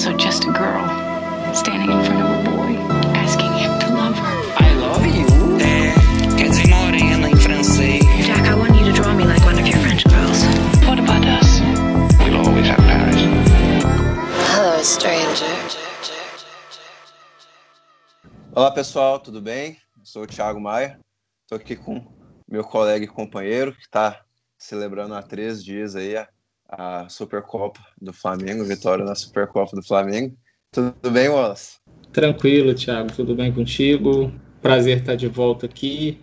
also just a girl standing in front of a boy, asking him to love her. I love you. É, quer dizer morena em francês. Jack, I want you to draw me like one of your French girls. What about us? We'll always have Paris. Hello, stranger. Olá pessoal, tudo bem? Eu sou o Thiago Maia, estou aqui com meu colega e companheiro que está celebrando há três dias aí a, a Supercopa do Flamengo, vitória na Supercopa do Flamengo. Tudo bem, Wallace? Tranquilo, Thiago, tudo bem contigo? Prazer estar de volta aqui.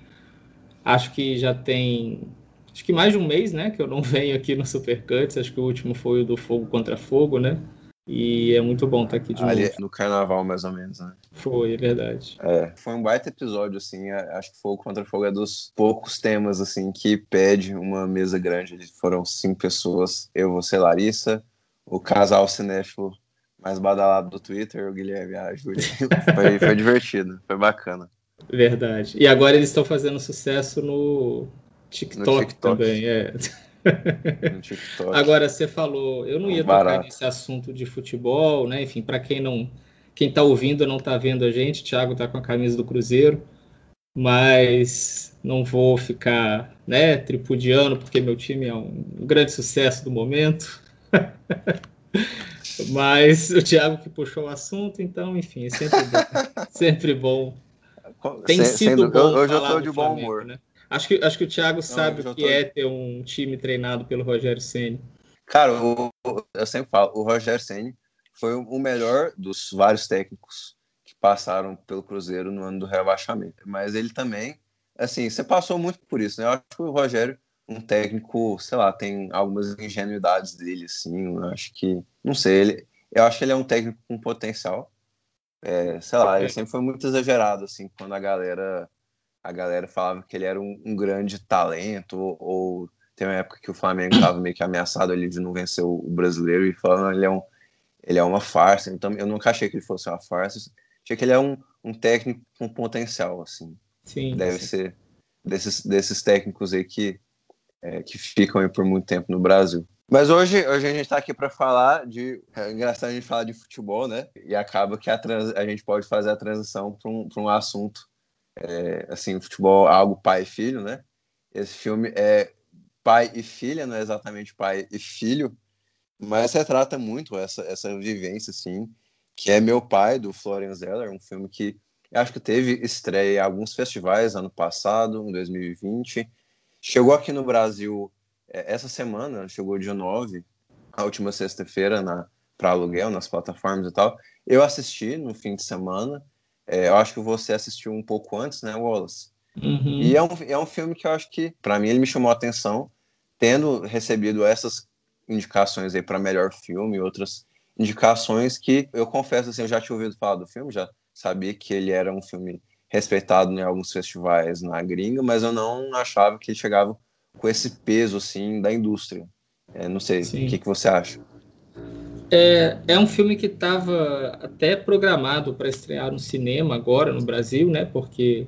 Acho que já tem acho que mais de um mês, né, que eu não venho aqui no Supercuts. Acho que o último foi o do Fogo contra Fogo, né? E é muito bom estar aqui de Ali novo. no carnaval, mais ou menos, né? Foi, é verdade. É, foi um baita episódio, assim. é, Acho que Fogo contra Fogo é dos poucos temas, assim, que pede uma mesa grande. Foram cinco pessoas, eu, você, Larissa, o casal cinéfilo mais badalado do Twitter, o Guilherme a Júlia. Foi, foi divertido, foi bacana. Verdade. E agora eles estão fazendo sucesso no TikTok, No TikTok. também. É. Agora você falou, eu não ia tocar nesse assunto de futebol, né? Enfim, para quem não, quem tá ouvindo não tá vendo a gente, Thiago tá com a camisa do Cruzeiro, mas não vou ficar, né, tripudiando porque meu time é um grande sucesso do momento. mas o Thiago que puxou o assunto, então, enfim, é sempre bom. sempre bom. Tem sido bom Hoje eu do de bom Flamengo, humor. né? Acho que, acho que o Thiago sabe hoje eu o que tô- é ter um time treinado pelo Rogério Ceni. Cara, o- o- eu sempre falo, o Rogério Ceni foi o o melhor dos vários técnicos que passaram pelo Cruzeiro no ano do rebaixamento. Mas ele também, assim, você passou muito por isso, né? Eu acho que o Rogério, um técnico, sei lá, tem algumas ingenuidades dele, assim. Eu acho que, não sei, ele, eu acho que ele é um técnico com potencial. É, sei lá, ele sempre foi muito exagerado, assim, quando a galera, a galera falava que ele era um, um grande talento ou, ou tem uma época que o Flamengo estava meio que ameaçado ali de não vencer o o brasileiro e falando ele é um ele é uma farsa então eu nunca achei que ele fosse uma farsa achei que ele é um, um técnico com potencial assim Sim. deve sim. ser desses, desses técnicos aí que é, que ficam aí por muito tempo no Brasil mas hoje, hoje a gente está aqui para falar de. É engraçado a gente falar de futebol, né? E acaba que a, trans, a gente pode fazer a transição para um, pra um assunto. É, assim, futebol é algo pai e filho, né? Esse filme é pai e filha, não é exatamente pai e filho, mas retrata muito essa, essa vivência, assim, que é Meu Pai, do Florian Zeller, um filme que acho que teve estreia em alguns festivais ano passado, em 2020. Chegou aqui no Brasil é, essa semana, chegou dia 9, a última sexta-feira, para aluguel, nas plataformas e tal. Eu assisti no fim de semana. É, eu acho que você assistiu um pouco antes, né, Wallace? Uhum. E é um, é um filme que eu acho que, para mim, ele me chamou a atenção, tendo recebido essas indicações aí para melhor filme e outras indicações que eu confesso assim, eu já tinha ouvido falar do filme, já sabia que ele era um filme respeitado em alguns festivais na gringa, mas eu não achava que ele chegava com esse peso assim da indústria. É, não sei, o que, que você acha? É, é um filme que estava até programado para estrear no cinema agora no Brasil, né? Porque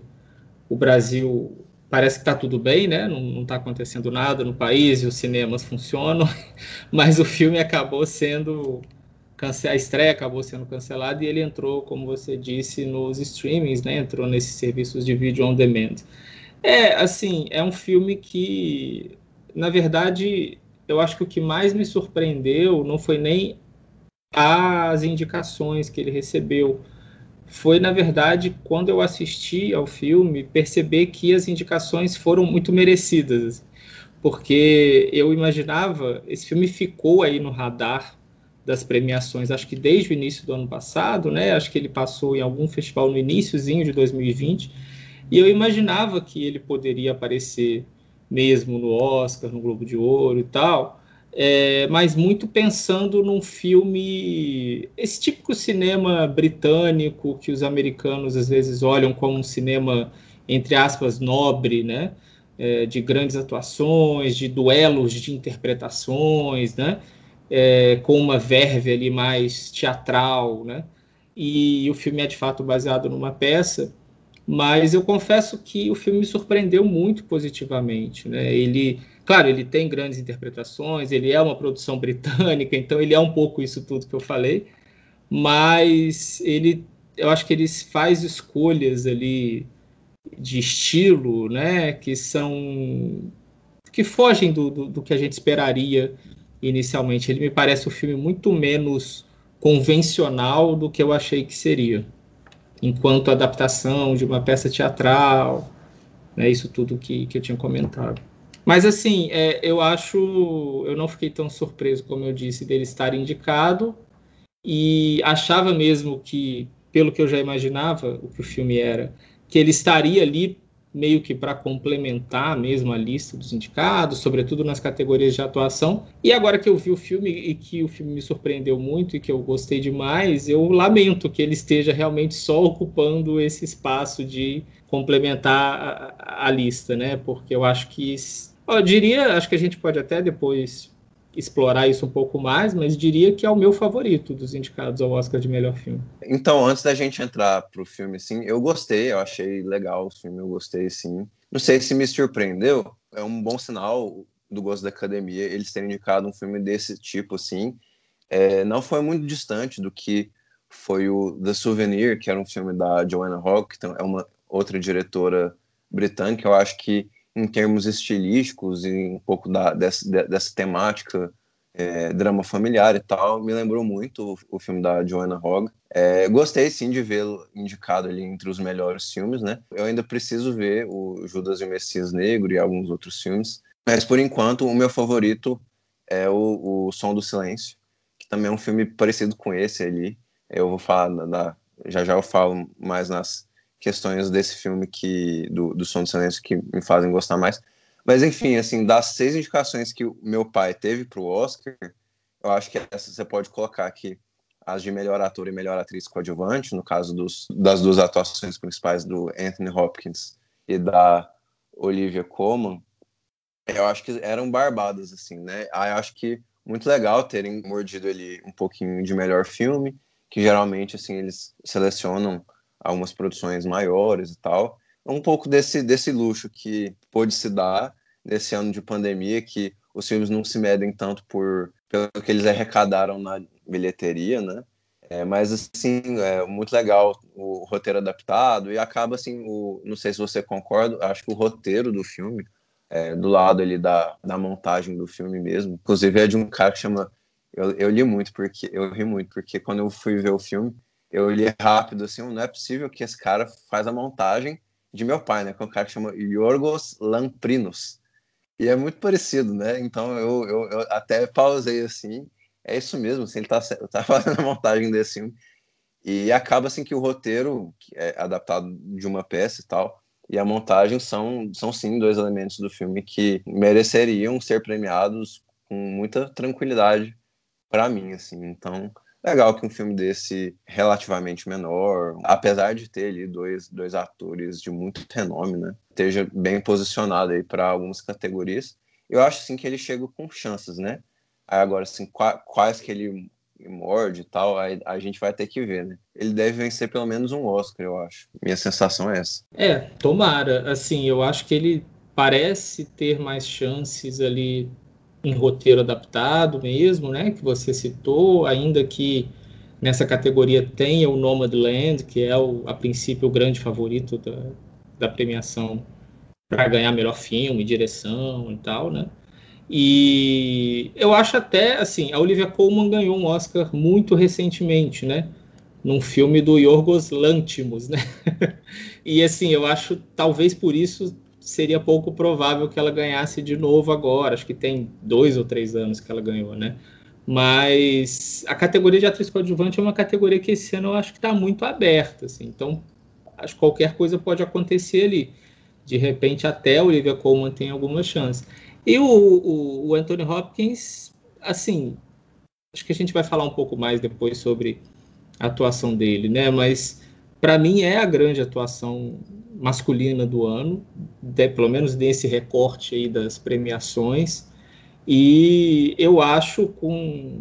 o Brasil parece que está tudo bem, né? Não está acontecendo nada no país e os cinemas funcionam, mas o filme acabou sendo a estreia acabou sendo cancelada e ele entrou, como você disse, nos streamings, né? Entrou nesses serviços de vídeo on demand. É, assim, é um filme que, na verdade, eu acho que o que mais me surpreendeu não foi nem as indicações que ele recebeu. Foi, na verdade, quando eu assisti ao filme, perceber que as indicações foram muito merecidas. Porque eu imaginava, esse filme ficou aí no radar das premiações, acho que desde o início do ano passado, né? Acho que ele passou em algum festival no iníciozinho de 2020, e eu imaginava que ele poderia aparecer mesmo no Oscar, no Globo de Ouro e tal, é, mas muito pensando num filme, esse típico cinema britânico que os americanos às vezes olham como um cinema, entre aspas, nobre, né? É, de grandes atuações, de duelos de interpretações, né? É, com uma verve ali mais teatral, né? E o filme é de fato baseado numa peça, mas eu confesso que o filme me surpreendeu muito positivamente, né? Ele Claro, ele tem grandes interpretações, ele é uma produção britânica, então ele é um pouco isso tudo que eu falei, mas ele, eu acho que ele faz escolhas ali de estilo, né, que são que fogem do, do, do que a gente esperaria inicialmente. Ele me parece um filme muito menos convencional do que eu achei que seria, enquanto adaptação de uma peça teatral, né, isso tudo que, que eu tinha comentado. Mas assim, é, eu acho, eu não fiquei tão surpreso como eu disse dele estar indicado e achava mesmo que, pelo que eu já imaginava, o que o filme era, que ele estaria ali meio que para complementar mesmo a lista dos indicados, sobretudo nas categorias de atuação. E agora que eu vi o filme e que o filme me surpreendeu muito e que eu gostei demais, eu lamento que ele esteja realmente só ocupando esse espaço de complementar a, a lista, né? Porque eu acho que eu diria, acho que a gente pode até depois explorar isso um pouco mais, mas diria que é o meu favorito dos indicados ao Oscar de melhor filme. Então, antes da gente entrar pro filme, assim, eu gostei, eu achei legal o filme, eu gostei, sim. Não sei se me surpreendeu, é um bom sinal do gosto da academia eles terem indicado um filme desse tipo, assim. É, não foi muito distante do que foi o The Souvenir, que era um filme da Joanna Hogg, que é uma outra diretora britânica. Eu acho que em termos estilísticos e um pouco da, dessa, dessa temática é, drama familiar e tal, me lembrou muito o, o filme da Joanna Hogg. É, gostei sim de vê-lo indicado ali entre os melhores filmes, né? Eu ainda preciso ver o Judas e o Messias Negro e alguns outros filmes, mas por enquanto o meu favorito é o, o Som do Silêncio, que também é um filme parecido com esse ali. Eu vou falar da, já já eu falo mais nas questões desse filme que do, do Som do Silêncio que me fazem gostar mais. Mas enfim, assim, das seis indicações que o meu pai teve para o Oscar, eu acho que essa você pode colocar aqui as de melhor ator e melhor atriz coadjuvante, no caso dos, das duas atuações principais do Anthony Hopkins e da Olivia Colman, eu acho que eram barbadas, assim, né? Aí eu acho que muito legal terem mordido ele um pouquinho de melhor filme, que geralmente, assim, eles selecionam algumas produções maiores e tal. Um pouco desse, desse luxo que pôde se dar nesse ano de pandemia, que os filmes não se medem tanto por pelo que eles arrecadaram na bilheteria, né? É, mas assim, é muito legal o roteiro adaptado e acaba assim, o, não sei se você concorda, acho que o roteiro do filme, é, do lado ali da, da montagem do filme mesmo, inclusive é de um cara que chama, eu, eu li muito porque eu ri muito porque quando eu fui ver o filme eu li rápido assim, não é possível que esse cara faz a montagem de meu pai, né? Que é um cara que chama Yorgos Lamprinos. E é muito parecido, né? Então eu, eu, eu até pausei assim. É isso mesmo, assim, ele tá, tá fazendo a montagem desse filme. E acaba assim que o roteiro que é adaptado de uma peça e tal, e a montagem são, são sim dois elementos do filme que mereceriam ser premiados com muita tranquilidade para mim, assim. Então, legal que um filme desse relativamente menor, apesar de ter ali dois, dois atores de muito renome, né, esteja bem posicionado aí para algumas categorias. Eu acho assim que ele chega com chances, né? Aí agora assim, quais que ele morde e tal, aí a gente vai ter que ver, né? Ele deve vencer pelo menos um Oscar, eu acho. Minha sensação é essa. É, tomara. Assim, eu acho que ele parece ter mais chances ali em roteiro adaptado mesmo, né, que você citou, ainda que nessa categoria tenha o Nomadland, que é o, a princípio o grande favorito da, da premiação para ganhar melhor filme, direção e tal, né? E eu acho até assim, a Olivia Colman ganhou um Oscar muito recentemente, né? Num filme do Yorgos Lanthimos, né? e assim, eu acho talvez por isso seria pouco provável que ela ganhasse de novo agora. Acho que tem dois ou três anos que ela ganhou, né? Mas a categoria de atriz coadjuvante é uma categoria que esse ano eu acho que está muito aberta, assim. Então, acho que qualquer coisa pode acontecer ali. De repente, até a Olivia Colman tem alguma chance. E o, o, o Anthony Hopkins, assim, acho que a gente vai falar um pouco mais depois sobre a atuação dele, né? Mas para mim é a grande atuação masculina do ano, de, pelo menos desse recorte aí das premiações. E eu acho, com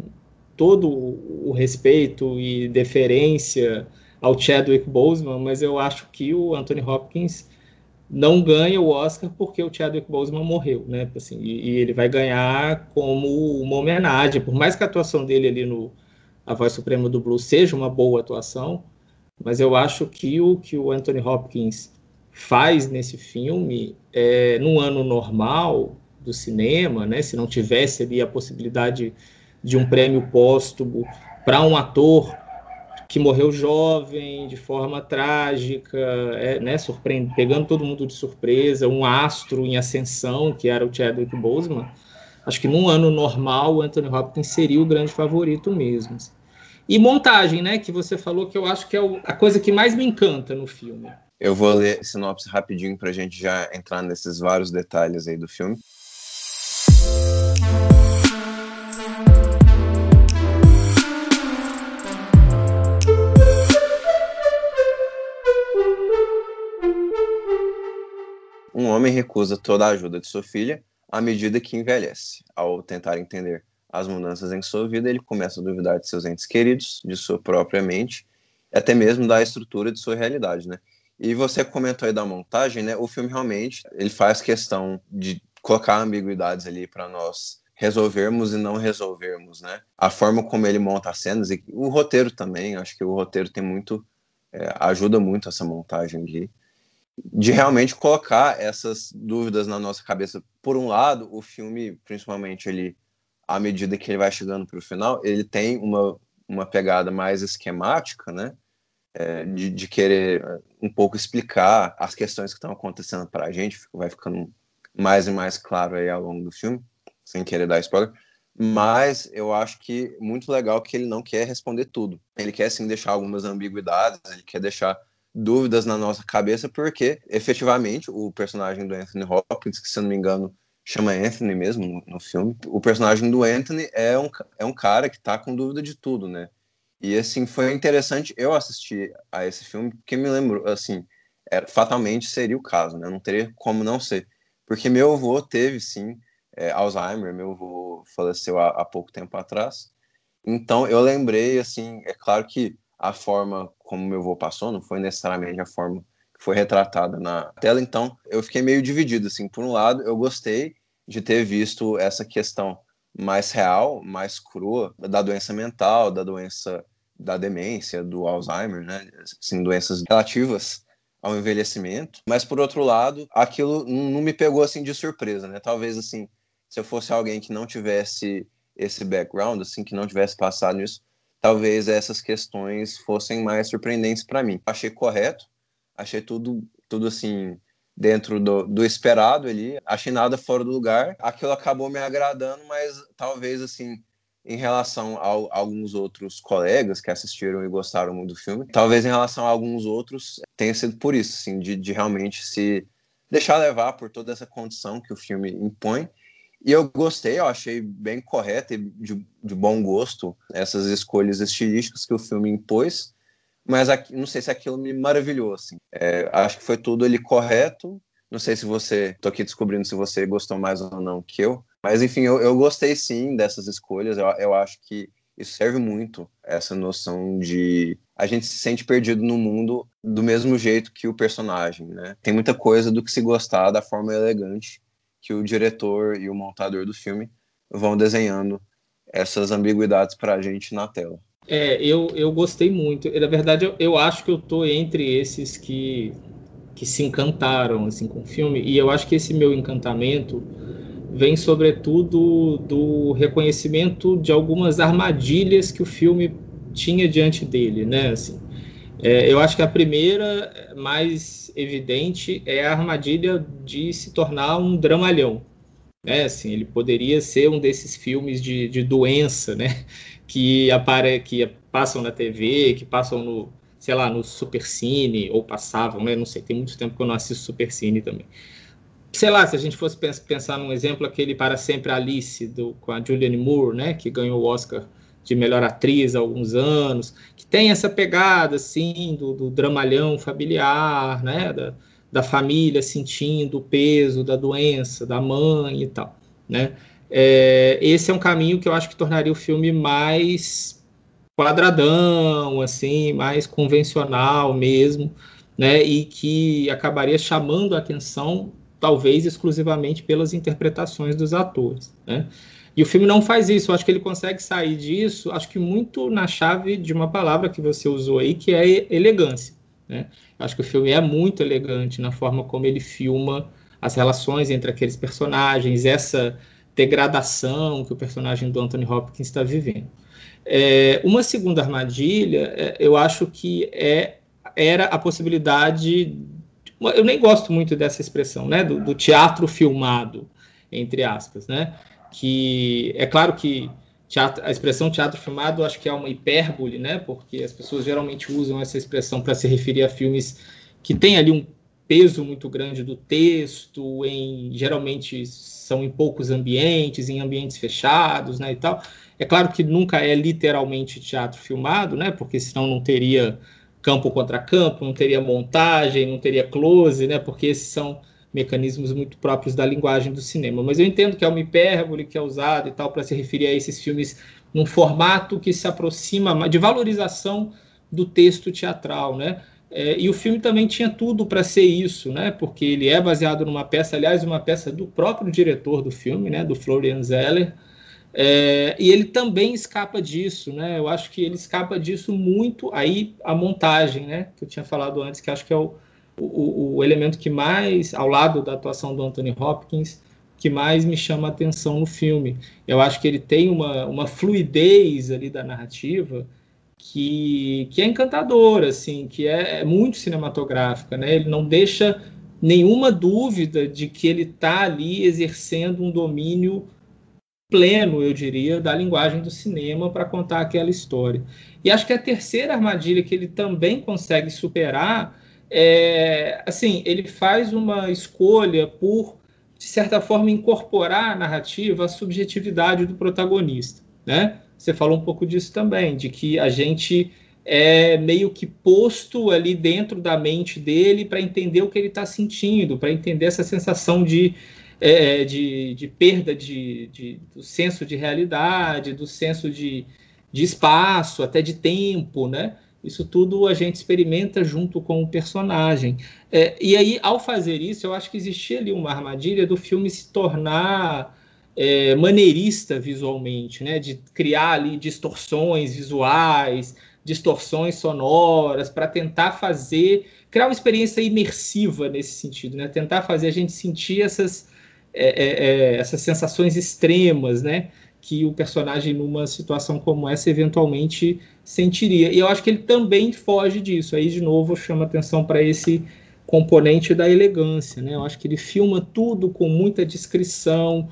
todo o respeito e deferência ao Chadwick Boseman, mas eu acho que o Anthony Hopkins não ganha o Oscar porque o Chadwick Boseman morreu, né? Assim, e, e ele vai ganhar como uma homenagem, por mais que a atuação dele ali no a voz suprema do blues seja uma boa atuação, mas eu acho que o que o Anthony Hopkins faz nesse filme, é, num ano normal do cinema, né, se não tivesse ali a possibilidade de um prêmio póstumo para um ator que morreu jovem, de forma trágica, é, né, surpreende, pegando todo mundo de surpresa, um astro em ascensão, que era o Chadwick Boseman, acho que num ano normal o Anthony Hopkins seria o grande favorito mesmo. Assim. E montagem, né, que você falou que eu acho que é a coisa que mais me encanta no filme. Eu vou ler sinopse rapidinho para a gente já entrar nesses vários detalhes aí do filme. Um homem recusa toda a ajuda de sua filha à medida que envelhece. Ao tentar entender as mudanças em sua vida, ele começa a duvidar de seus entes queridos, de sua própria mente, até mesmo da estrutura de sua realidade, né? E você comentou aí da montagem, né? O filme realmente ele faz questão de colocar ambiguidades ali para nós resolvermos e não resolvermos, né? A forma como ele monta as cenas e o roteiro também, acho que o roteiro tem muito é, ajuda muito essa montagem ali de realmente colocar essas dúvidas na nossa cabeça. Por um lado, o filme, principalmente ele à medida que ele vai chegando para o final, ele tem uma, uma pegada mais esquemática, né? É, de, de, querer é, um pouco explicar as questões que estão acontecendo para a gente, vai ficando mais e mais claro aí ao longo do filme, sem querer dar spoiler. Mas eu acho que muito legal que ele não quer responder tudo. Ele quer sim deixar algumas ambiguidades, ele quer deixar dúvidas na nossa cabeça, porque efetivamente o personagem do Anthony Hopkins, que se não me engano chama Anthony mesmo no, no filme, o personagem do Anthony é um, é um cara que está com dúvida de tudo, né? E assim, foi interessante eu assistir a esse filme, porque me lembro, assim, era, fatalmente seria o caso, né? Não teria como não ser. Porque meu avô teve, sim, é, Alzheimer, meu avô faleceu há, há, pouco tempo atrás. Então eu lembrei, assim, é claro que a forma como meu avô passou não foi necessariamente a forma que foi retratada na tela, então eu fiquei meio dividido, assim. Por um lado, eu gostei de ter visto essa questão mais real, mais crua da doença mental, da doença da demência, do Alzheimer, né? Assim, doenças relativas ao envelhecimento. Mas por outro lado, aquilo não me pegou assim de surpresa, né? Talvez assim, se eu fosse alguém que não tivesse esse background, assim, que não tivesse passado nisso, talvez essas questões fossem mais surpreendentes para mim. Achei correto, achei tudo tudo assim dentro do, do esperado ali. Achei nada fora do lugar. Aquilo acabou me agradando, mas talvez assim em relação a, alguns outros colegas que assistiram e gostaram muito do filme. Talvez em relação a alguns outros tenha sido por isso, assim, de, de realmente se deixar levar por toda essa condição que o filme impõe. E eu gostei, eu achei bem correto e de, de bom gosto essas escolhas estilísticas que o filme impôs mas aqui, não sei se aquilo me maravilhou, assim. É, acho que foi tudo ali correto. Não sei se você, tô aqui descobrindo se você gostou mais ou não que eu, mas enfim, eu, eu gostei sim dessas escolhas. Eu, eu acho que isso serve muito essa noção de a gente se sente perdido no mundo do mesmo jeito que o personagem, né? Tem muita coisa do que se gostar da forma elegante que o diretor e o montador do filme vão desenhando essas ambiguidades para a gente na tela. É, eu, eu gostei muito. Na verdade, eu, eu acho que eu tô entre esses que, que se encantaram assim, com o filme. E eu acho que esse meu encantamento vem, sobretudo, do reconhecimento de algumas armadilhas que o filme tinha diante dele, né? Assim, é, eu acho que a primeira, mais evidente, é a armadilha de se tornar um dramalhão. Né? Assim, ele poderia ser um desses filmes de, de doença, né? Que, apare, que passam na TV, que passam no, sei lá, no Supercine, ou passavam, né? Não sei, tem muito tempo que eu não assisto Supercine também. Sei lá, se a gente fosse pensar num exemplo, aquele Para Sempre Alice, do, com a Julianne Moore, né? Que ganhou o Oscar de melhor atriz há alguns anos, que tem essa pegada, assim, do, do dramalhão familiar, né? Da, da família sentindo o peso da doença, da mãe e tal, né? É, esse é um caminho que eu acho que tornaria o filme mais quadradão, assim, mais convencional mesmo, né? E que acabaria chamando a atenção talvez exclusivamente pelas interpretações dos atores, né? E o filme não faz isso, eu acho que ele consegue sair disso, acho que muito na chave de uma palavra que você usou aí, que é elegância, né? Acho que o filme é muito elegante na forma como ele filma as relações entre aqueles personagens, essa degradação que o personagem do Anthony Hopkins está vivendo. É, uma segunda armadilha, é, eu acho que é, era a possibilidade. Eu nem gosto muito dessa expressão, né? Do, do, teatro filmado, entre aspas, né? Que é claro que teatro, a expressão teatro filmado acho que é uma hipérbole, né? Porque as pessoas geralmente usam essa expressão para se referir a filmes que têm ali um peso muito grande do texto, em geralmente são em poucos ambientes, em ambientes fechados, né, e tal. É claro que nunca é literalmente teatro filmado, né, porque senão não teria campo contra campo, não teria montagem, não teria close, né, porque esses são mecanismos muito próprios da linguagem do cinema. Mas eu entendo que é uma hipérbole que é usada e tal para se referir a esses filmes num formato que se aproxima de valorização do texto teatral, né? É, e o filme também tinha tudo para ser isso, né? Porque ele é baseado numa peça, aliás, uma peça do próprio diretor do filme, né? Do Florian Zeller. É, e ele também escapa disso, né? Eu acho que ele escapa disso muito. Aí a montagem, né? Que eu tinha falado antes, que acho que é o, o, o elemento que mais, ao lado da atuação do Anthony Hopkins, que mais me chama a atenção no filme. Eu acho que ele tem uma, uma fluidez ali da narrativa que, que é encantadora, assim, que é, é, muito cinematográfica, né? Ele não deixa nenhuma dúvida de que ele está ali exercendo um domínio pleno, eu diria, da linguagem do cinema para contar aquela história. E acho que a terceira armadilha que ele também consegue superar é, assim, ele faz uma escolha por, de certa forma, incorporar à narrativa a subjetividade do protagonista, né? Você falou um pouco disso também, de que a gente é meio que posto ali dentro da mente dele para entender o que ele está sentindo, para entender essa sensação de, é, de, de, perda de, de, do senso de realidade, do senso de, de espaço, até de tempo, né? Isso tudo a gente experimenta junto com o personagem. É, e aí, ao fazer isso, eu acho que existia ali uma armadilha do filme se tornar é, maneirista visualmente, né? De criar ali distorções visuais, distorções sonoras, para tentar fazer, criar uma experiência imersiva nesse sentido, né? Tentar fazer a gente sentir essas, é, é, é, essas sensações extremas, né? Que o personagem, numa situação como essa, eventualmente sentiria. E eu acho que ele também foge disso. Aí, de novo, chama atenção para esse componente da elegância, né? Eu acho que ele filma tudo com muita descrição,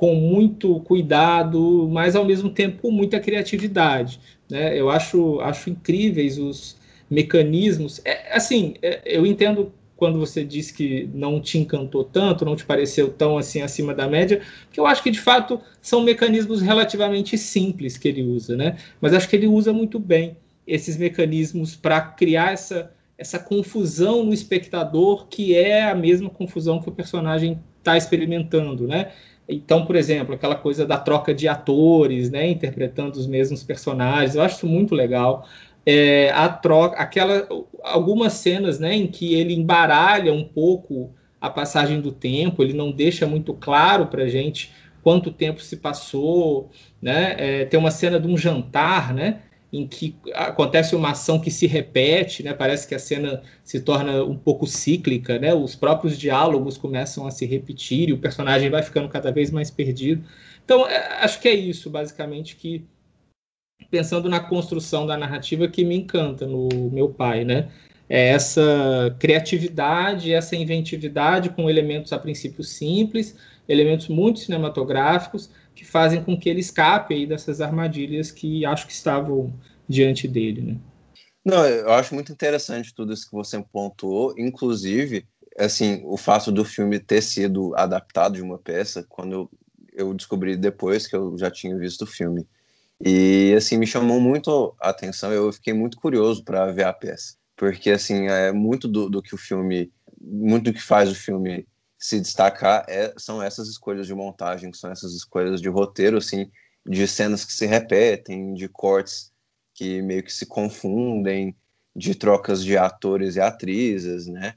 com muito cuidado, mas ao mesmo tempo com muita criatividade. Né? Eu acho, acho incríveis os mecanismos. É, assim, é, eu entendo quando você disse que não te encantou tanto, não te pareceu tão assim acima da média, que eu acho que de fato são mecanismos relativamente simples que ele usa, né? Mas acho que ele usa muito bem esses mecanismos para criar essa essa confusão no espectador, que é a mesma confusão que o personagem está experimentando, né? Então, por exemplo, aquela coisa da troca de atores, né, interpretando os mesmos personagens, eu acho isso muito legal. É, a troca, aquela, algumas cenas, né, em que ele embaralha um pouco a passagem do tempo, ele não deixa muito claro para gente quanto tempo se passou, né? É, tem uma cena de um jantar, né? Em que acontece uma ação que se repete, né? Parece que a cena se torna um pouco cíclica, né? Os próprios diálogos começam a se repetir e o personagem vai ficando cada vez mais perdido. Então, é, acho que é isso, basicamente, que pensando na construção da narrativa que me encanta no meu pai, né? É essa criatividade, essa inventividade com elementos a princípio simples, elementos muito cinematográficos, que fazem com que ele escape aí dessas armadilhas que acho que estavam diante dele, né? Não, eu acho muito interessante tudo isso que você pontuou, inclusive, assim, o fato do filme ter sido adaptado de uma peça, quando eu, descobri depois que eu já tinha visto o filme. E, assim, me chamou muito a atenção, eu fiquei muito curioso para ver a peça, porque, assim, é muito do, do que o filme, muito do que faz o filme se destacar é, são essas escolhas de montagem, são essas escolhas de roteiro, assim, de cenas que se repetem, de cortes que meio que se confundem, de trocas de atores e atrizes, né?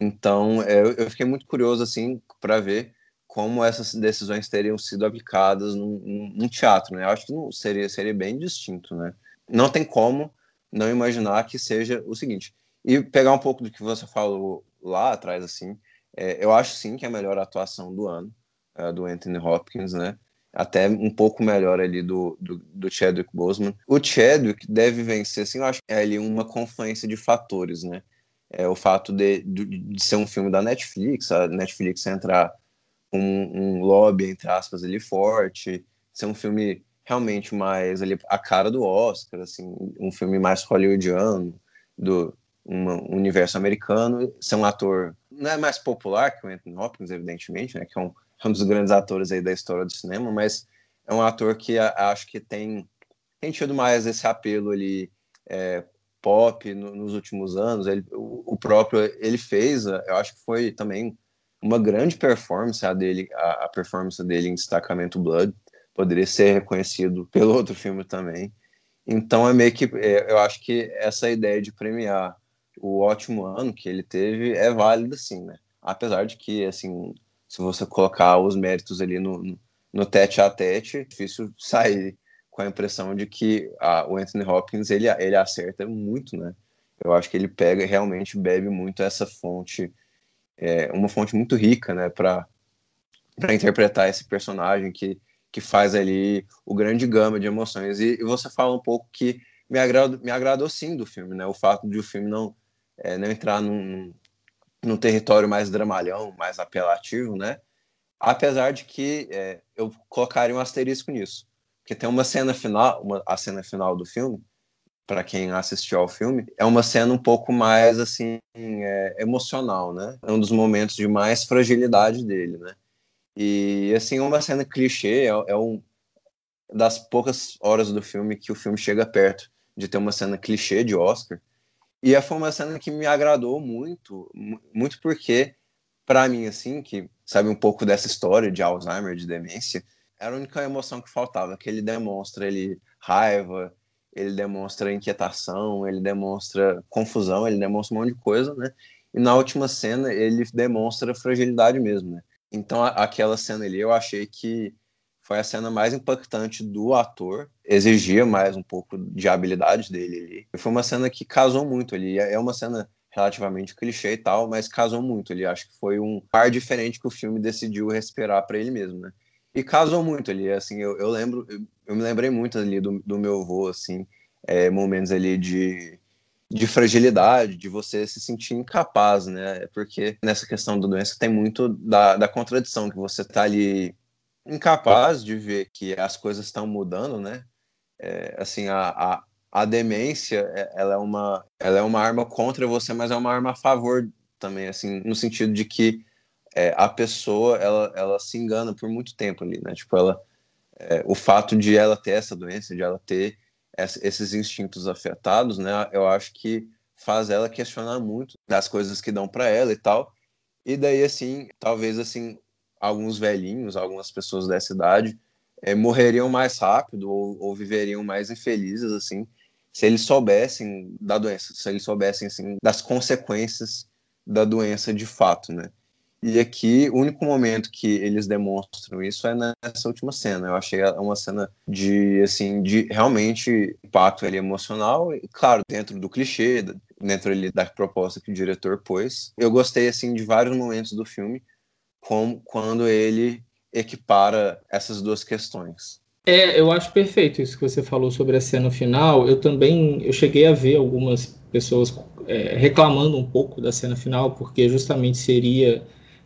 Então, é, eu, fiquei muito curioso assim para ver como essas decisões teriam sido aplicadas num, num, teatro, né? Eu acho que não seria seria bem distinto, né? Não tem como não imaginar que seja o seguinte. E pegar um pouco do que você falou lá atrás, assim, é, eu acho sim que é a melhor atuação do ano, é, do Anthony Hopkins, né? Até um pouco melhor ali do, do, do Chadwick Boseman. O Chadwick deve vencer, assim, eu acho que é ali uma confluência de fatores, né? É o fato de, de, de ser um filme da Netflix, a Netflix entrar com um, um lobby, entre aspas, ali forte, ser um filme realmente mais ali a cara do Oscar, assim, um filme mais hollywoodiano, do um universo americano, ser um ator não é mais popular que o Anthony Hopkins, evidentemente, né, que é um, é um dos grandes atores aí da história do cinema, mas é um ator que a, acho que tem, tem tido mais esse apelo ali é, pop no, nos últimos anos. Ele, o, o, próprio ele fez, eu acho que foi também uma grande performance a dele, a, a performance dele em Destacamento Blood poderia ser reconhecido pelo outro filme também. Então é meio que é, eu acho que essa ideia de premiar o ótimo ano que ele teve é válida sim, né? Apesar de que assim, se você colocar os méritos ali no, no tete a tete, é difícil sair com a impressão de que a, o Anthony Hopkins ele, ele acerta muito, né? Eu acho que ele pega realmente bebe muito essa fonte, é, uma fonte muito rica, né, para interpretar esse personagem que que faz ali o grande gama de emoções. E, e você fala um pouco que me agradou, me agradou sim do filme, né? O fato de o filme não, é, não entrar num, num território mais dramalhão, mais apelativo, né? Apesar de que é, eu colocaria um asterisco nisso, porque tem uma cena final, uma, a cena final do filme, para quem assistiu ao filme, é uma cena um pouco mais assim é, emocional, né? É um dos momentos de mais fragilidade dele, né? E, assim, uma cena clichê é, é um das poucas horas do filme que o filme chega perto de ter uma cena clichê de Oscar. E foi uma cena que me agradou muito, muito porque, para mim, assim, que sabe um pouco dessa história de Alzheimer, de demência, era a única emoção que faltava, que ele demonstra ele raiva, ele demonstra inquietação, ele demonstra confusão, ele demonstra um monte de coisa, né? E na última cena ele demonstra fragilidade mesmo, né? Então, aquela cena ali eu achei que foi a cena mais impactante do ator, exigia mais um pouco de habilidade dele ali. Foi uma cena que casou muito ali. É uma cena relativamente clichê e tal, mas casou muito ali. Acho que foi um par diferente que o filme decidiu respirar para ele mesmo, né? E casou muito ali, assim, eu, eu lembro, eu, eu, me lembrei muito ali do, do meu avô, assim, é, momentos ali de de fragilidade, de você se sentir incapaz, né? Porque nessa questão da doença tem muito da, da contradição, que você tá ali incapaz de ver que as coisas estão mudando, né? É, assim, a, a, a demência, é, ela é, uma, ela é uma arma contra você, mas é uma arma a favor também, assim, no sentido de que é, a pessoa, ela, ela se engana por muito tempo ali, né? Tipo, ela, é, o fato de ela ter essa doença, de ela ter esses instintos afetados, né, eu acho que faz ela questionar muito das coisas que dão para ela e tal. E daí, assim, talvez, assim, alguns velhinhos, algumas pessoas dessa idade é, morreriam mais rápido ou, ou, viveriam mais infelizes, assim, se eles soubessem da doença, se eles soubessem, assim, das consequências da doença de fato, né? E aqui, o único momento que eles demonstram isso é nessa última cena. Eu achei uma cena de, assim, de realmente impacto ali, emocional, e, claro, dentro do clichê, dentro ali da proposta que o diretor pôs. Eu gostei, assim, de vários momentos do filme, como quando ele equipara essas duas questões. É, eu acho perfeito isso que você falou sobre a cena final. Eu também, eu cheguei a ver algumas pessoas é, reclamando um pouco da cena final, porque justamente seria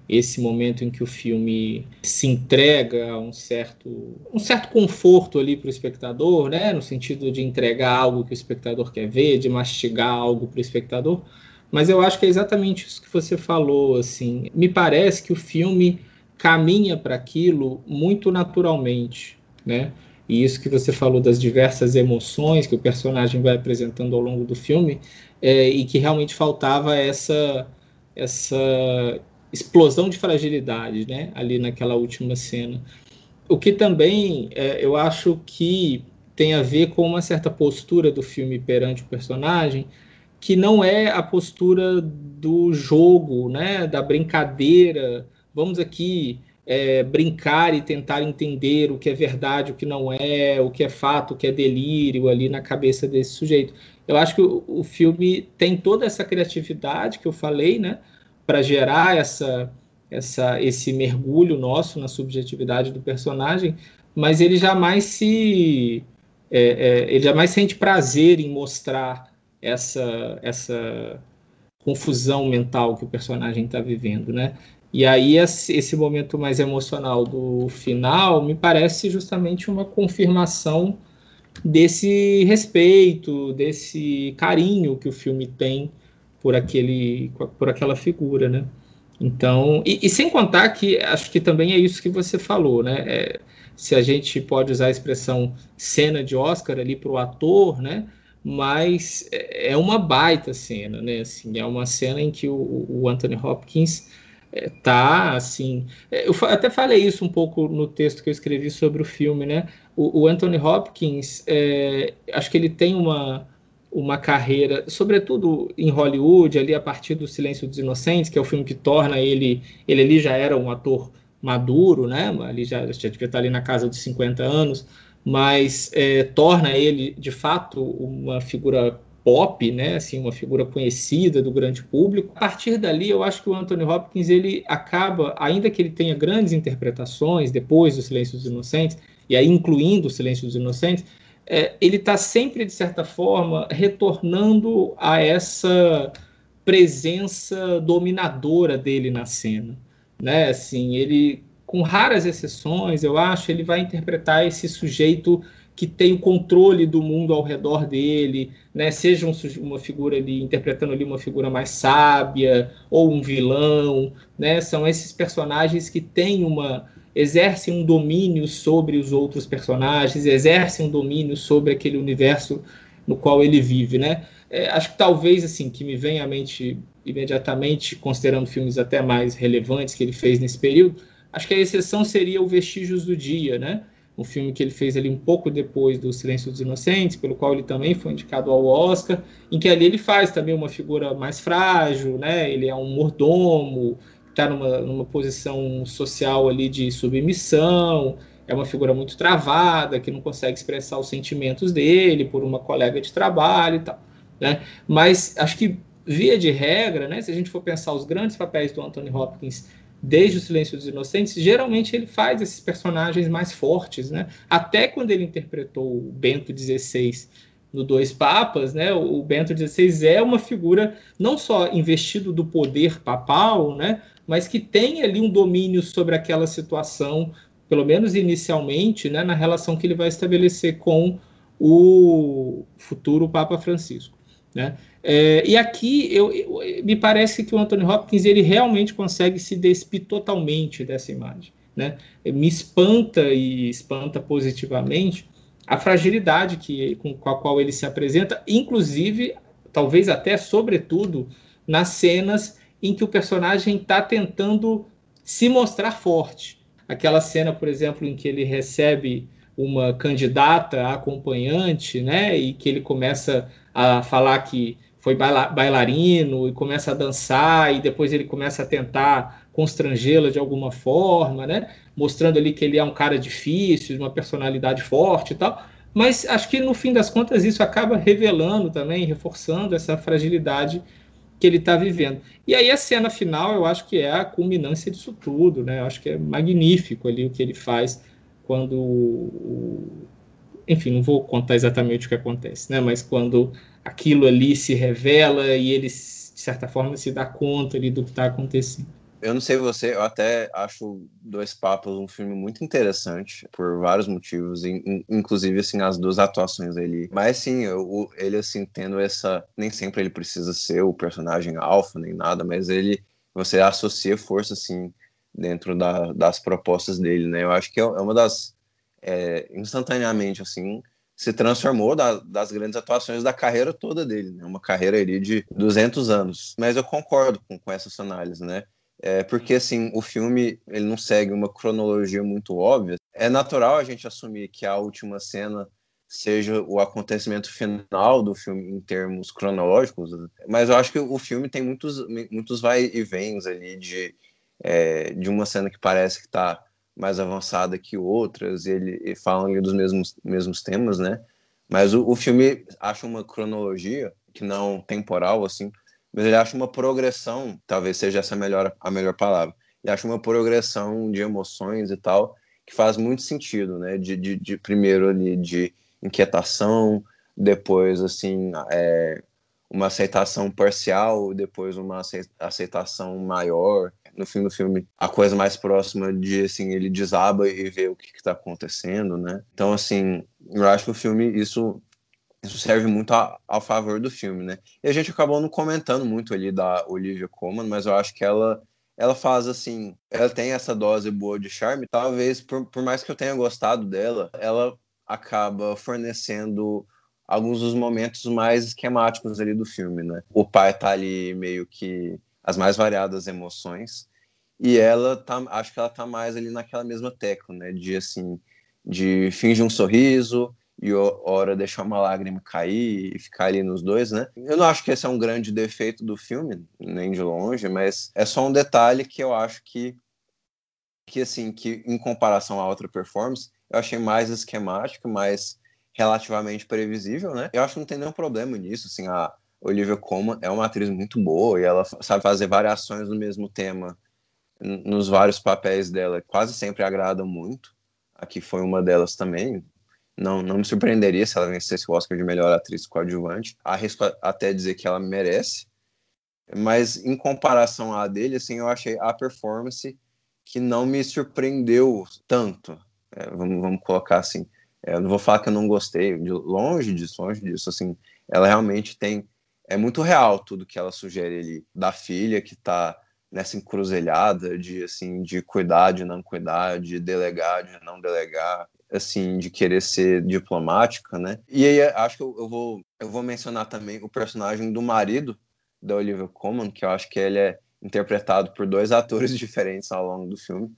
esse momento em que o filme se entrega a um certo, um certo conforto ali para o espectador, né? no sentido de entregar algo que o espectador quer ver, de mastigar algo para o espectador. Mas eu acho que é exatamente isso que você falou. Assim, me parece que o filme caminha para aquilo muito naturalmente, né? E isso que você falou das diversas emoções que o personagem vai apresentando ao longo do filme, é, e que realmente faltava essa essa explosão de fragilidade, né? Ali naquela última cena. O que também é, eu acho que tem a ver com uma certa postura do filme perante o personagem, que não é a postura do jogo, né, da brincadeira. Vamos aqui é, brincar e tentar entender o que é verdade, o que não é, o que é fato, o que é delírio ali na cabeça desse sujeito. Eu acho que o, o filme tem toda essa criatividade que eu falei, né, para gerar essa, essa, esse mergulho nosso na subjetividade do personagem, mas ele jamais se é, é, ele jamais sente prazer em mostrar essa essa confusão mental que o personagem está vivendo, né? E aí esse momento mais emocional do final me parece justamente uma confirmação desse respeito, desse carinho que o filme tem por aquele por aquela figura, né? Então, e, e sem contar que acho que também é isso que você falou, né? É, se a gente pode usar a expressão cena de Oscar ali para o ator, né? Mas é, é uma baita cena, né? Assim, é uma cena em que o, o Anthony Hopkins é, tá assim. É, eu até falei isso um pouco no texto que eu escrevi sobre o filme, né? O, o Anthony Hopkins, é, acho que ele tem uma, uma carreira, sobretudo em Hollywood, ali a partir do Silêncio dos Inocentes, que é o filme que torna ele. Ele ali já era um ator maduro, né? Ali já, já devia estar ali na casa dos 50 anos, mas é, torna ele de fato uma figura pop, né, assim, uma figura conhecida do grande público. A partir dali, eu acho que o Anthony Hopkins ele acaba, ainda que ele tenha grandes interpretações depois do Silêncio dos Inocentes, e aí incluindo o Silêncio dos Inocentes, é, ele está sempre de certa forma retornando a essa presença dominadora dele na cena, né? Assim, ele com raras exceções, eu acho, ele vai interpretar esse sujeito que tem o controle do mundo ao redor dele, né? Seja um, uma figura ali interpretando ali uma figura mais sábia ou um vilão, né? São esses personagens que têm uma exercem um domínio sobre os outros personagens, exercem um domínio sobre aquele universo no qual ele vive, né? É, acho que talvez assim que me vem à mente imediatamente, considerando filmes até mais relevantes que ele fez nesse período, acho que a exceção seria o Vestígios do Dia, né? um filme que ele fez ali um pouco depois do Silêncio dos Inocentes, pelo qual ele também foi indicado ao Oscar, em que ali ele faz também uma figura mais frágil, né? Ele é um mordomo, está numa, numa posição social ali de submissão, é uma figura muito travada, que não consegue expressar os sentimentos dele por uma colega de trabalho e tal, né? Mas acho que via de regra, né? Se a gente for pensar os grandes papéis do Anthony Hopkins desde o Silêncio dos Inocentes, geralmente ele faz esses personagens mais fortes, né? Até quando ele interpretou o Bento XVI no Dois Papas, né? O Bento XVI é uma figura não só investido do poder papal, né? Mas que tem ali um domínio sobre aquela situação, pelo menos inicialmente, né? Na relação que ele vai estabelecer com o futuro Papa Francisco, né? É, e aqui eu, eu, me parece que o Anthony Hopkins ele realmente consegue se despir totalmente dessa imagem. Né? Me espanta e espanta positivamente a fragilidade que, com a qual ele se apresenta, inclusive, talvez até sobretudo, nas cenas em que o personagem está tentando se mostrar forte. Aquela cena, por exemplo, em que ele recebe uma candidata acompanhante, né, e que ele começa a falar que foi bailarino e começa a dançar e depois ele começa a tentar constrangê-la de alguma forma, né? Mostrando ali que ele é um cara difícil, uma personalidade forte e tal. Mas acho que no fim das contas isso acaba revelando também, reforçando essa fragilidade que ele está vivendo. E aí a cena final eu acho que é a culminância disso tudo, né? Eu acho que é magnífico ali o que ele faz quando enfim, não vou contar exatamente o que acontece, né? Mas quando aquilo ali se revela e ele, de certa forma, se dá conta ali do que está acontecendo. Eu não sei você, eu até acho Dois Papas um filme muito interessante por vários motivos, inclusive assim as duas atuações dele. Mas sim, eu, ele assim tendo essa, nem sempre ele precisa ser o personagem alfa nem nada, mas ele você associa força assim dentro da, das propostas dele, né? Eu acho que é, é uma das é, instantaneamente assim se transformou da, das grandes atuações da carreira toda dele, né? Uma carreira ali de 200 anos. Mas eu concordo com, com essa análise, né? É, porque assim o filme ele não segue uma cronologia muito óbvia. É natural a gente assumir que a última cena seja o acontecimento final do filme em termos cronológicos, mas eu acho que o filme tem muitos, muitos vai e vens ali de, é, de uma cena que parece que está mais avançada que outras, e ele e falam ali dos mesmos, mesmos temas, né? Mas o, o filme acha uma cronologia que não temporal, assim, mas ele acha uma progressão, talvez seja essa a melhor, a melhor palavra, ele acha uma progressão de emoções e tal, que faz muito sentido, né? De, de, de primeiro ali, de inquietação, depois, assim, é, uma aceitação parcial, depois uma aceitação maior. No fim do filme, a coisa mais próxima de, assim, ele desaba e vê o que está acontecendo, né? Então, assim, eu acho que o filme, isso, isso serve muito a, ao favor do filme, né? E a gente acabou não comentando muito ali da Olivia Colman, mas eu acho que ela ela faz assim, ela tem essa dose boa de charme. Talvez, por, por mais que eu tenha gostado dela, ela acaba fornecendo alguns dos momentos mais esquemáticos ali do filme, né? O pai tá ali meio que as mais variadas emoções e ela tá, acho que ela tá mais ali naquela mesma tecla, né? De assim, de fingir um sorriso e hora deixar uma lágrima cair e ficar ali nos dois, né? Eu não acho que esse é um grande defeito do filme, nem de longe, mas é só um detalhe que eu acho que que assim, que em comparação a outra performance, eu achei mais esquemático, mais relativamente previsível, né? Eu acho que não tem nenhum problema nisso, assim, a Olivia Colman é uma atriz muito boa e ela sabe fazer variações do mesmo tema nos vários papéis dela, quase sempre agrada muito. Aqui foi uma delas também. Não, não me surpreenderia se ela vencesse o Oscar de melhor atriz coadjuvante. Arrisco até dizer que ela merece. Mas em comparação à dele, assim, eu achei a performance que não me surpreendeu tanto. É, vamos, vamos colocar assim. É, não vou falar que eu não gostei, de longe disso, longe disso. Assim, ela realmente tem. É muito real tudo que ela sugere ali, da filha que está nessa encruzilhada de assim de cuidar, de não cuidar, de delegar, de não delegar, assim, de querer ser diplomática, né? E aí acho que eu, eu vou eu vou mencionar também o personagem do marido da Olivia Colman, que eu acho que ele é interpretado por dois atores diferentes ao longo do filme.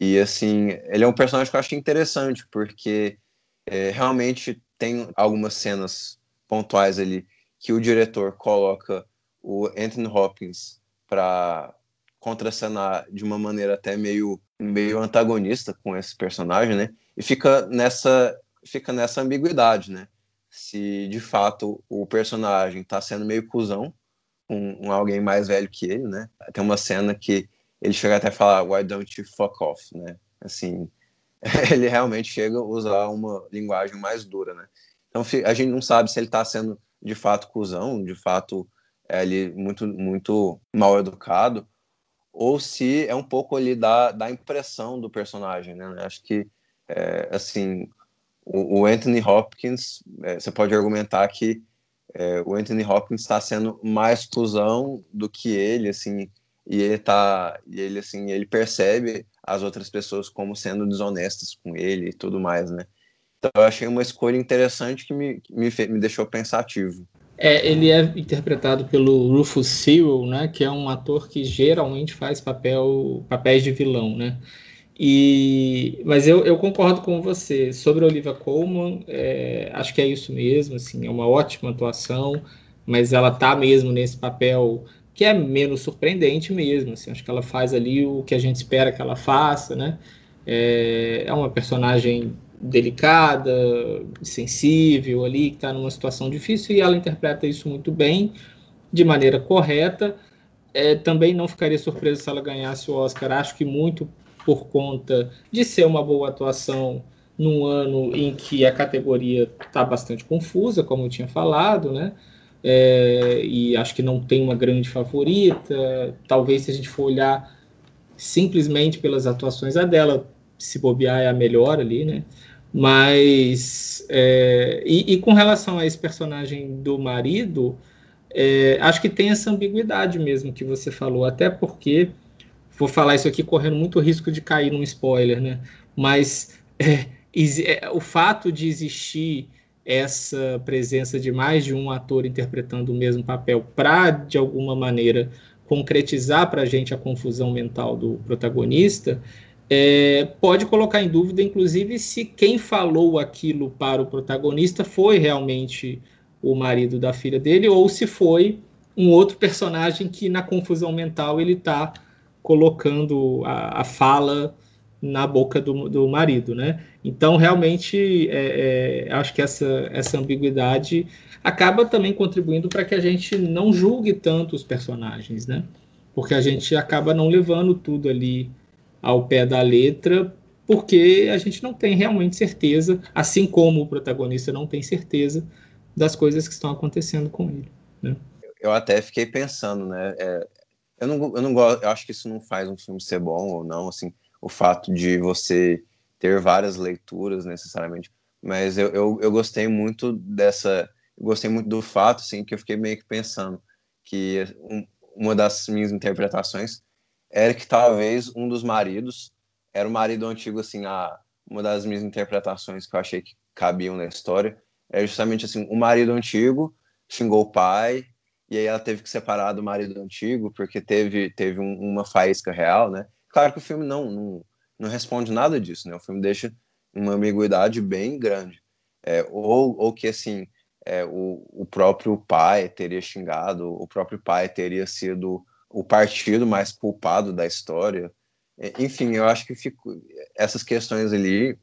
E, assim, ele é um personagem que eu acho interessante, porque é, realmente tem algumas cenas pontuais ali que o diretor coloca o Anthony Hopkins para contracenar de uma maneira até meio, meio antagonista com esse personagem, né? E fica nessa, fica nessa ambiguidade, né? Se de fato o personagem está sendo meio cuzão com um, alguém mais velho que ele, né? Tem uma cena que ele chega até a falar why don't you fuck off, né? Assim, ele realmente chega a usar uma linguagem mais dura, né? Então a gente não sabe se ele está sendo de fato cuzão, de fato é ali muito muito mal educado, ou se é um pouco ali da, da impressão do personagem, né? Acho que é, assim o, o, Anthony Hopkins, é, você pode argumentar que é, o Anthony Hopkins está sendo mais cuzão do que ele, assim, e ele tá e ele assim ele percebe as outras pessoas como sendo desonestas com ele e tudo mais né então eu achei uma escolha interessante que me, me, me deixou pensativo é, ele é interpretado pelo Rufus Sewell, né, que é um ator que geralmente faz papel, papéis de vilão, né? E, mas eu, eu concordo com você sobre a Olivia Colman, é, acho que é isso mesmo, assim, é uma ótima atuação, mas ela tá mesmo nesse papel que é menos surpreendente mesmo. Assim, acho que ela faz ali o que a gente espera que ela faça, né? É, é uma personagem delicada, sensível ali, que está numa situação difícil e ela interpreta isso muito bem, de maneira correta. É, também não ficaria surpresa se ela ganhasse o Oscar. Acho que muito por conta de ser uma boa atuação num ano em que a categoria está bastante confusa, como eu tinha falado, né? é, e acho que não tem uma grande favorita. Talvez se a gente for olhar simplesmente pelas atuações, dela, se bobear, é a melhor ali, né? Mas, é, e, e, com relação a esse personagem do marido, é, acho que tem essa ambiguidade mesmo que você falou, até porque, vou falar isso aqui correndo muito risco de cair num spoiler, né? Mas é, é, o fato de existir essa presença de mais de um ator interpretando o mesmo papel para, de alguma maneira, concretizar para a gente a confusão mental do protagonista, é, pode colocar em dúvida, inclusive, se quem falou aquilo para o protagonista foi realmente o marido da filha dele ou se foi um outro personagem que na confusão mental ele está colocando a, a, fala na boca do, do marido, né? Então realmente é, é, acho que essa, essa ambiguidade acaba também contribuindo para que a gente não julgue tanto os personagens, né? Porque a gente acaba não levando tudo ali ao pé da letra, porque a gente não tem realmente certeza, assim como o protagonista não tem certeza das coisas que estão acontecendo com ele. Né? Eu até fiquei pensando, né? É, eu não, eu não gosto, eu acho que isso não faz um filme ser bom ou não, assim, o fato de você ter várias leituras necessariamente, mas eu, eu, eu gostei muito dessa, gostei muito do fato, assim, que eu fiquei meio que pensando que um, uma das minhas interpretações era que talvez um dos maridos era o marido antigo, assim, a, uma das minhas interpretações que eu achei que cabiam na história é justamente assim, o marido antigo xingou o pai e aí ela teve que separar do marido antigo porque teve teve um, uma faísca real, né? Claro que o filme não, não não responde nada disso, né? O filme deixa uma ambiguidade bem grande, é, ou ou que assim é, o, o próprio pai teria xingado, o próprio pai teria sido o partido mais culpado da história. Enfim, eu acho que fico, essas questões ali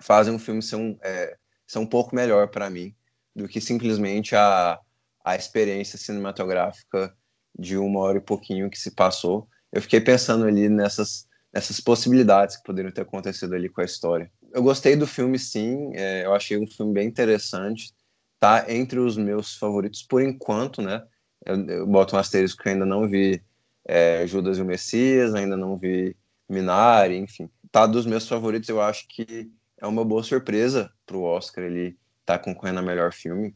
fazem o filme ser um, é, ser um pouco melhor para mim do que simplesmente a, a experiência cinematográfica de uma hora e pouquinho que se passou. Eu fiquei pensando ali nessas, nessas possibilidades que poderiam ter acontecido ali com a história. Eu gostei do filme, sim. É, eu achei um filme bem interessante. Tá entre os meus favoritos por enquanto, né? Eu, boto um asterisco que eu ainda não vi é, Judas e o Messias, ainda não vi Minari, enfim. Tá dos meus favoritos, eu acho que é uma boa surpresa para o Oscar ele tá concorrendo a melhor filme.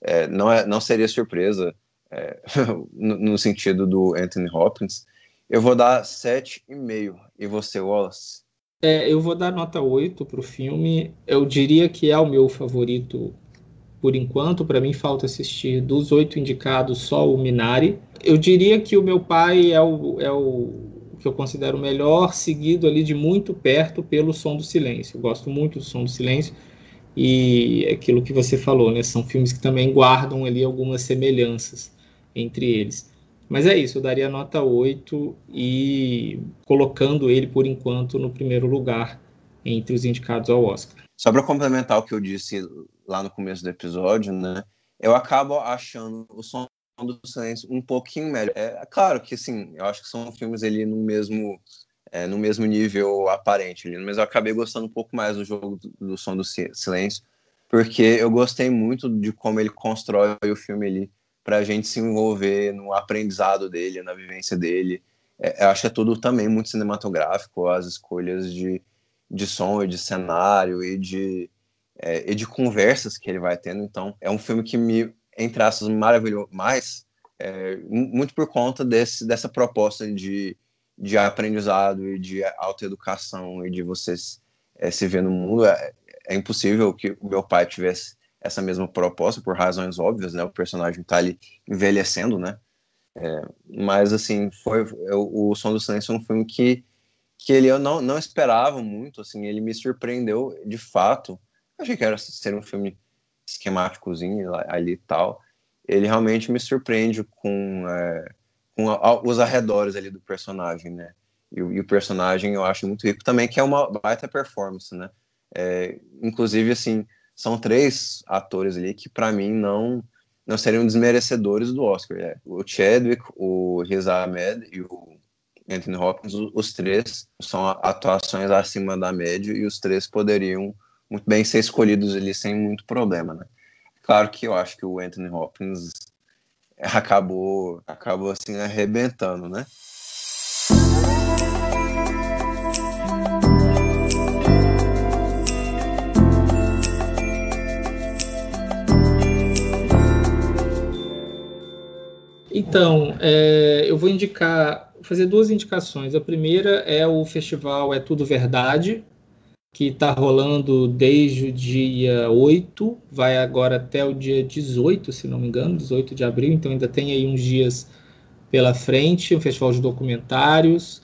É, não, é, não seria surpresa é, no, no, sentido do Anthony Hopkins. Eu vou dar 7,5. E você, Wallace? É, eu vou dar nota 8 para o filme. Eu diria que é o meu favorito por enquanto. Para mim, falta assistir dos oito indicados só o Minari. Eu diria que o meu pai é o, é o que eu considero melhor, seguido ali de muito perto pelo Som do Silêncio. Eu gosto muito do Som do Silêncio e aquilo que você falou, né? São filmes que também guardam ali algumas semelhanças entre eles. Mas é isso, eu daria nota 8 e colocando ele por enquanto no primeiro lugar entre os indicados ao Oscar. Só para complementar o que eu disse lá no começo do episódio, né? Eu acabo achando o som do silêncio um pouquinho melhor. É, é claro que assim, eu acho que são filmes ali no mesmo é, no mesmo nível aparente, ali, mas eu acabei gostando um pouco mais do jogo do, do som do silêncio, porque eu gostei muito de como ele constrói o filme ali para a gente se envolver no aprendizado dele, na vivência dele. É, eu acho que é tudo também muito cinematográfico, as escolhas de, de som e de cenário e de, é, e de conversas que ele vai tendo. Então, é um filme que me entre aspas, maravilhoso, mas é, muito por conta desse, dessa proposta de, de aprendizado e de autoeducação e de vocês é, se ver no mundo. É, é, impossível que o meu pai tivesse essa mesma proposta, por razões óbvias, né? O personagem está ali envelhecendo, né? É, mas, assim, foi o, o Som do Silêncio é um filme que, que ele eu não, não esperava muito, assim, ele me surpreendeu de fato. Eu achei que era ser um filme esquemáticozinho ali e tal, ele realmente me surpreende com, é, com a, os arredores ali do personagem, né? E, e, o personagem eu acho muito rico também, que é uma baita performance, né? É, inclusive, assim, são três atores ali que para mim não não seriam desmerecedores do Oscar. É. O Chadwick, o Riz Ahmed e o Anthony Hopkins, os três são atuações acima da média e os três poderiam muito bem ser escolhidos ali sem muito problema, né? Claro que eu acho que o Anthony Hopkins acabou, acabou assim arrebentando, né? Então, é, eu vou indicar, fazer duas indicações. A primeira é o festival É Tudo Verdade, que está rolando desde o dia 8, vai agora até o dia 18, se não me engano, 18 de abril, então ainda tem aí uns dias pela frente, um festival de documentários.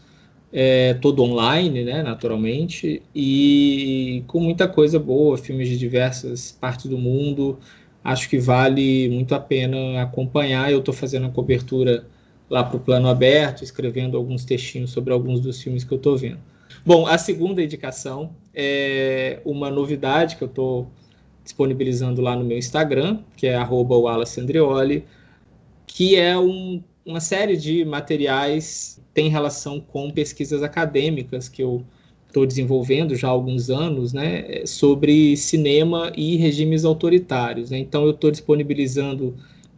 é, todo online, né, naturalmente, e com muita coisa boa, filmes de diversas partes do mundo. Acho que vale muito a pena acompanhar. Eu estou fazendo a cobertura lá para o plano aberto, escrevendo alguns textinhos sobre alguns dos filmes que eu estou vendo. Bom, a segunda indicação é uma novidade que eu estou disponibilizando lá no meu Instagram, que é @wallaceandrioli, que é um, uma série de materiais que tem relação com pesquisas acadêmicas que eu estou desenvolvendo já há alguns anos, né, sobre cinema e regimes autoritários. Né? Então, eu estou disponibilizando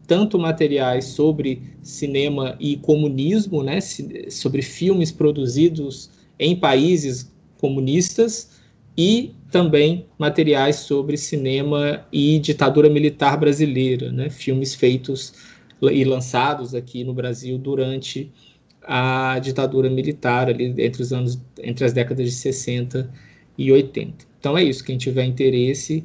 tanto materiais sobre cinema e comunismo, né, sobre filmes produzidos em países comunistas e também materiais sobre cinema e ditadura militar brasileira, né, filmes feitos e lançados aqui no Brasil durante a ditadura militar ali entre os anos entre as décadas de 60 e 80. Então é isso, quem tiver interesse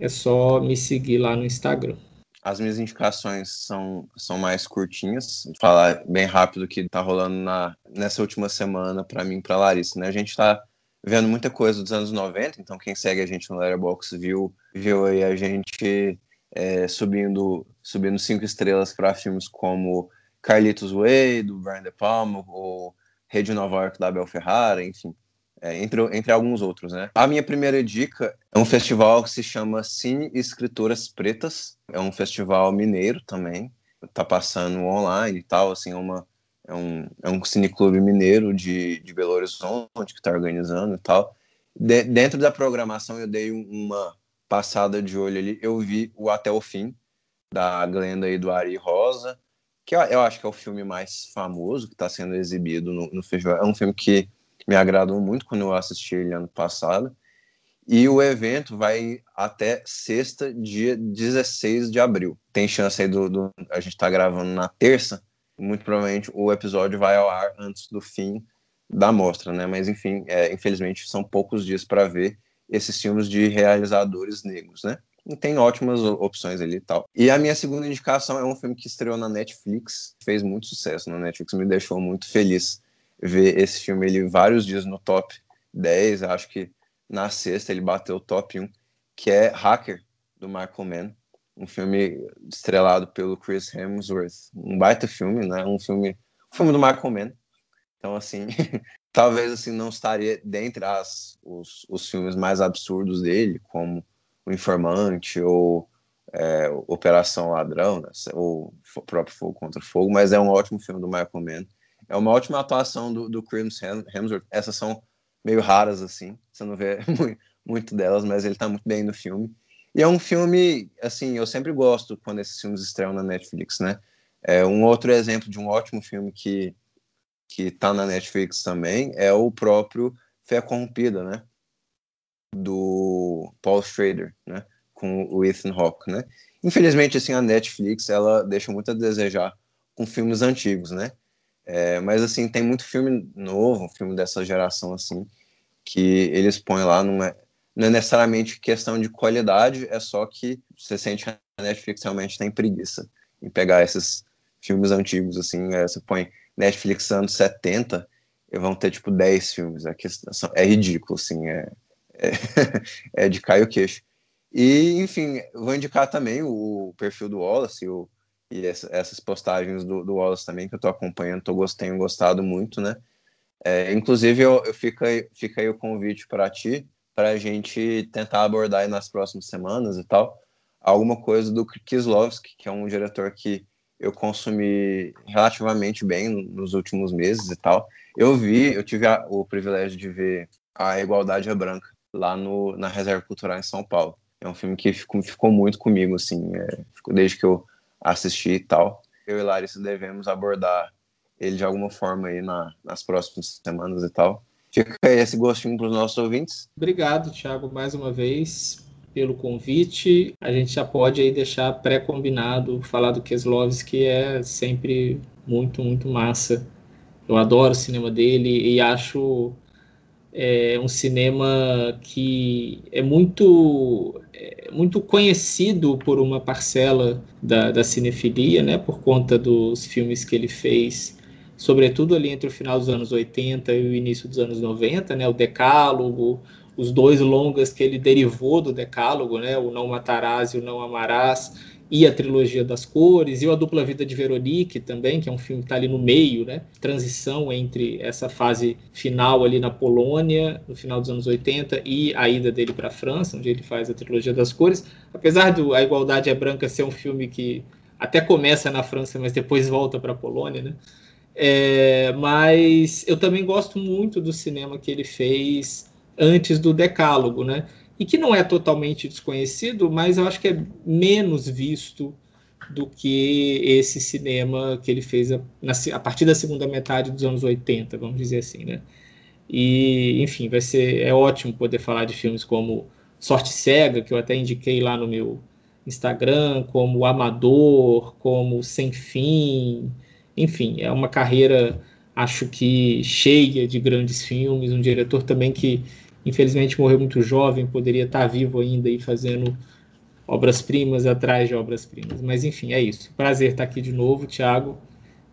é só me seguir lá no Instagram. As minhas indicações são, são mais curtinhas. Vou falar bem rápido o que está rolando na, nessa última semana para mim e para Larissa. Né? A gente está vendo muita coisa dos anos 90, então quem segue a gente no Letterboxd viu, viu aí a gente é, subindo, subindo cinco estrelas para filmes como Carlitos Way, do Brian De Palma, ou Rede Nova York, da Abel Ferrara, enfim é, entre, entre alguns outros, né? A minha primeira dica é um festival que se chama Cine Escritoras Pretas, é um festival mineiro também, tá passando online e tal, assim, é, uma, é, um, é um cineclube mineiro de, de Belo Horizonte que está organizando e tal. De, dentro da programação eu dei uma passada de olho ali, eu vi o Até o Fim, da Glenda e do Ari Rosa, que eu, eu acho que é o filme mais famoso que está sendo exibido no, no festival. É um filme que me agradou muito quando eu assisti ele ano passado. E o evento vai até sexta, dia 16 de abril. Tem chance aí do. do a gente está gravando na terça. Muito provavelmente o episódio vai ao ar antes do fim da mostra, né? Mas enfim, é, infelizmente são poucos dias para ver esses filmes de realizadores negros, né? E tem ótimas opções ali e tal. E a minha segunda indicação é um filme que estreou na Netflix, fez muito sucesso na Netflix, me deixou muito feliz ver esse filme ele vários dias no top 10, acho que na sexta ele bateu o top 1, que é Hacker, do Michael Mann, um filme estrelado pelo Chris Hemsworth, um baita filme, né, um filme, um filme do Michael Mann, então assim, talvez assim não estaria dentre as, os, os filmes mais absurdos dele, como O Informante ou é, Operação Ladrão, né, ou o próprio Fogo contra Fogo, mas é um ótimo filme do Michael Mann, é uma ótima atuação do, do Chris Hemsworth. Essas são meio raras, assim. Você não vê muito delas, mas ele tá muito bem no filme. E é um filme, assim, eu sempre gosto quando esses filmes estreiam na Netflix, né? É um outro exemplo de um ótimo filme que, que tá na Netflix também é o próprio Fé Corrompida, né? Do Paul Schrader, né? Com o Ethan Hawke, né? Infelizmente, assim, a Netflix, ela deixa muito a desejar com filmes antigos, né? É, mas assim, tem muito filme novo, filme dessa geração assim, que eles põem lá, não é, não é necessariamente questão de qualidade, é só que você sente que a Netflix realmente tem preguiça em pegar esses filmes antigos, assim, é, você põe Netflix anos 70 e vão ter tipo 10 filmes, é, questão, é ridículo, assim, é, é, é de cair o queixo. E, enfim, vou indicar também o perfil do Wallace, o e essa, essas postagens do, do Wallace também que eu tô acompanhando, tô, tenho gostado muito, né? É, inclusive, eu, eu fica, fica aí o convite para ti, para a gente tentar abordar aí nas próximas semanas e tal, alguma coisa do Kislovski, que é um diretor que eu consumi relativamente bem nos últimos meses e tal. Eu vi, eu tive a, o privilégio de ver a Igualdade é Branca lá no, na Reserva Cultural em São Paulo. É um filme que ficou, ficou muito comigo, assim, é, desde que eu assistir e tal. Eu e Larissa devemos abordar ele de alguma forma aí na, nas próximas semanas e tal. Fica aí esse gostinho para os nossos ouvintes. Obrigado, Thiago, mais uma vez pelo convite. A gente já pode aí deixar pré-combinado falar do Keslovski, que é sempre muito, muito massa. Eu adoro o cinema dele e acho é um cinema que é muito é muito conhecido por uma parcela da, da cinefilia, né, por conta dos filmes que ele fez sobretudo ali entre o final dos anos 80 e o início dos anos 90, né? O Decálogo, os dois longas que ele derivou do Decálogo, né? O Não Matarás e o Não Amarás, e a trilogia das cores, e a dupla vida de Veronique também, que é um filme que está ali no meio, né? Transição entre essa fase final ali na Polônia, no final dos anos 80, e a ida dele para a França, onde ele faz a trilogia das cores. Apesar do A Igualdade é Branca ser um filme que até começa na França, mas depois volta para a Polônia, né? É, mas eu também gosto muito do cinema que ele fez antes do Decálogo, né? E que não é totalmente desconhecido, mas eu acho que é menos visto do que esse cinema que ele fez a, na, a, partir da segunda metade dos anos 80, vamos dizer assim, né? E, enfim, vai ser é ótimo poder falar de filmes como Sorte Cega, que eu até indiquei lá no meu Instagram, como Amador, como Sem Fim, enfim, é uma carreira acho que cheia de grandes filmes, um diretor também que infelizmente morreu muito jovem, poderia estar vivo ainda e fazendo obras-primas atrás de obras-primas. Mas enfim, é isso. Prazer estar aqui de novo, Thiago.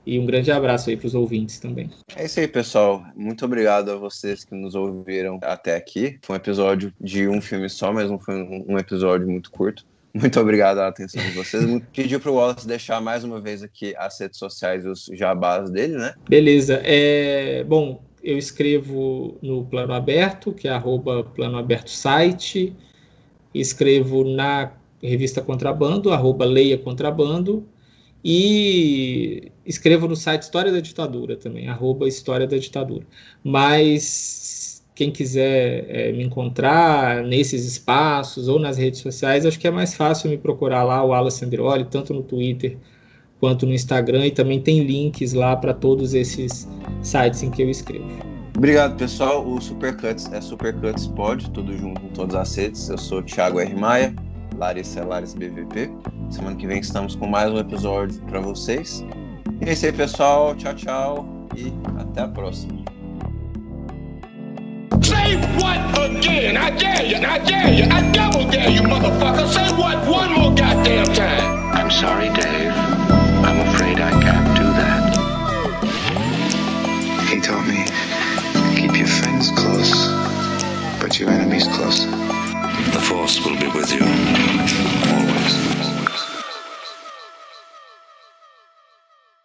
E um grande abraço aí para os ouvintes também. É isso aí, pessoal. Muito obrigado a vocês que nos ouviram até aqui. Foi um episódio de um filme só, mas não foi um episódio muito curto. Muito obrigado pela atenção de vocês. Pedi para o Wallace deixar mais uma vez aqui as redes sociais e os jabás dele, né? Beleza. É... Bom, eu escrevo no Plano Aberto, que é arroba Plano Aberto Site, escrevo na revista Contrabando, arroba Leia Contrabando, e escrevo no site História da Ditadura também, arroba História da Ditadura. Mas quem quiser é, me encontrar nesses espaços ou nas redes sociais, acho que é mais fácil me procurar lá, o Wallace Andrioli, tanto no Twitter quanto no Instagram e também tem links lá para todos esses sites em que eu escrevo. Obrigado, pessoal. O Supercuts é Supercuts Pod, tudo junto em todas as redes. Eu sou o Thiago R. Maia, Larissa é Larissa BVP. Semana que vem estamos com mais um episódio para vocês. E é isso aí, pessoal. Tchau, tchau e até a próxima. Say what again? I dare you, I dare you, I double dare you, motherfucker. Say what one more goddamn time. I'm sorry, Dave. I'm afraid I can't do that. He taught me, keep your friends close, but your enemies close. The Force will be with you, always.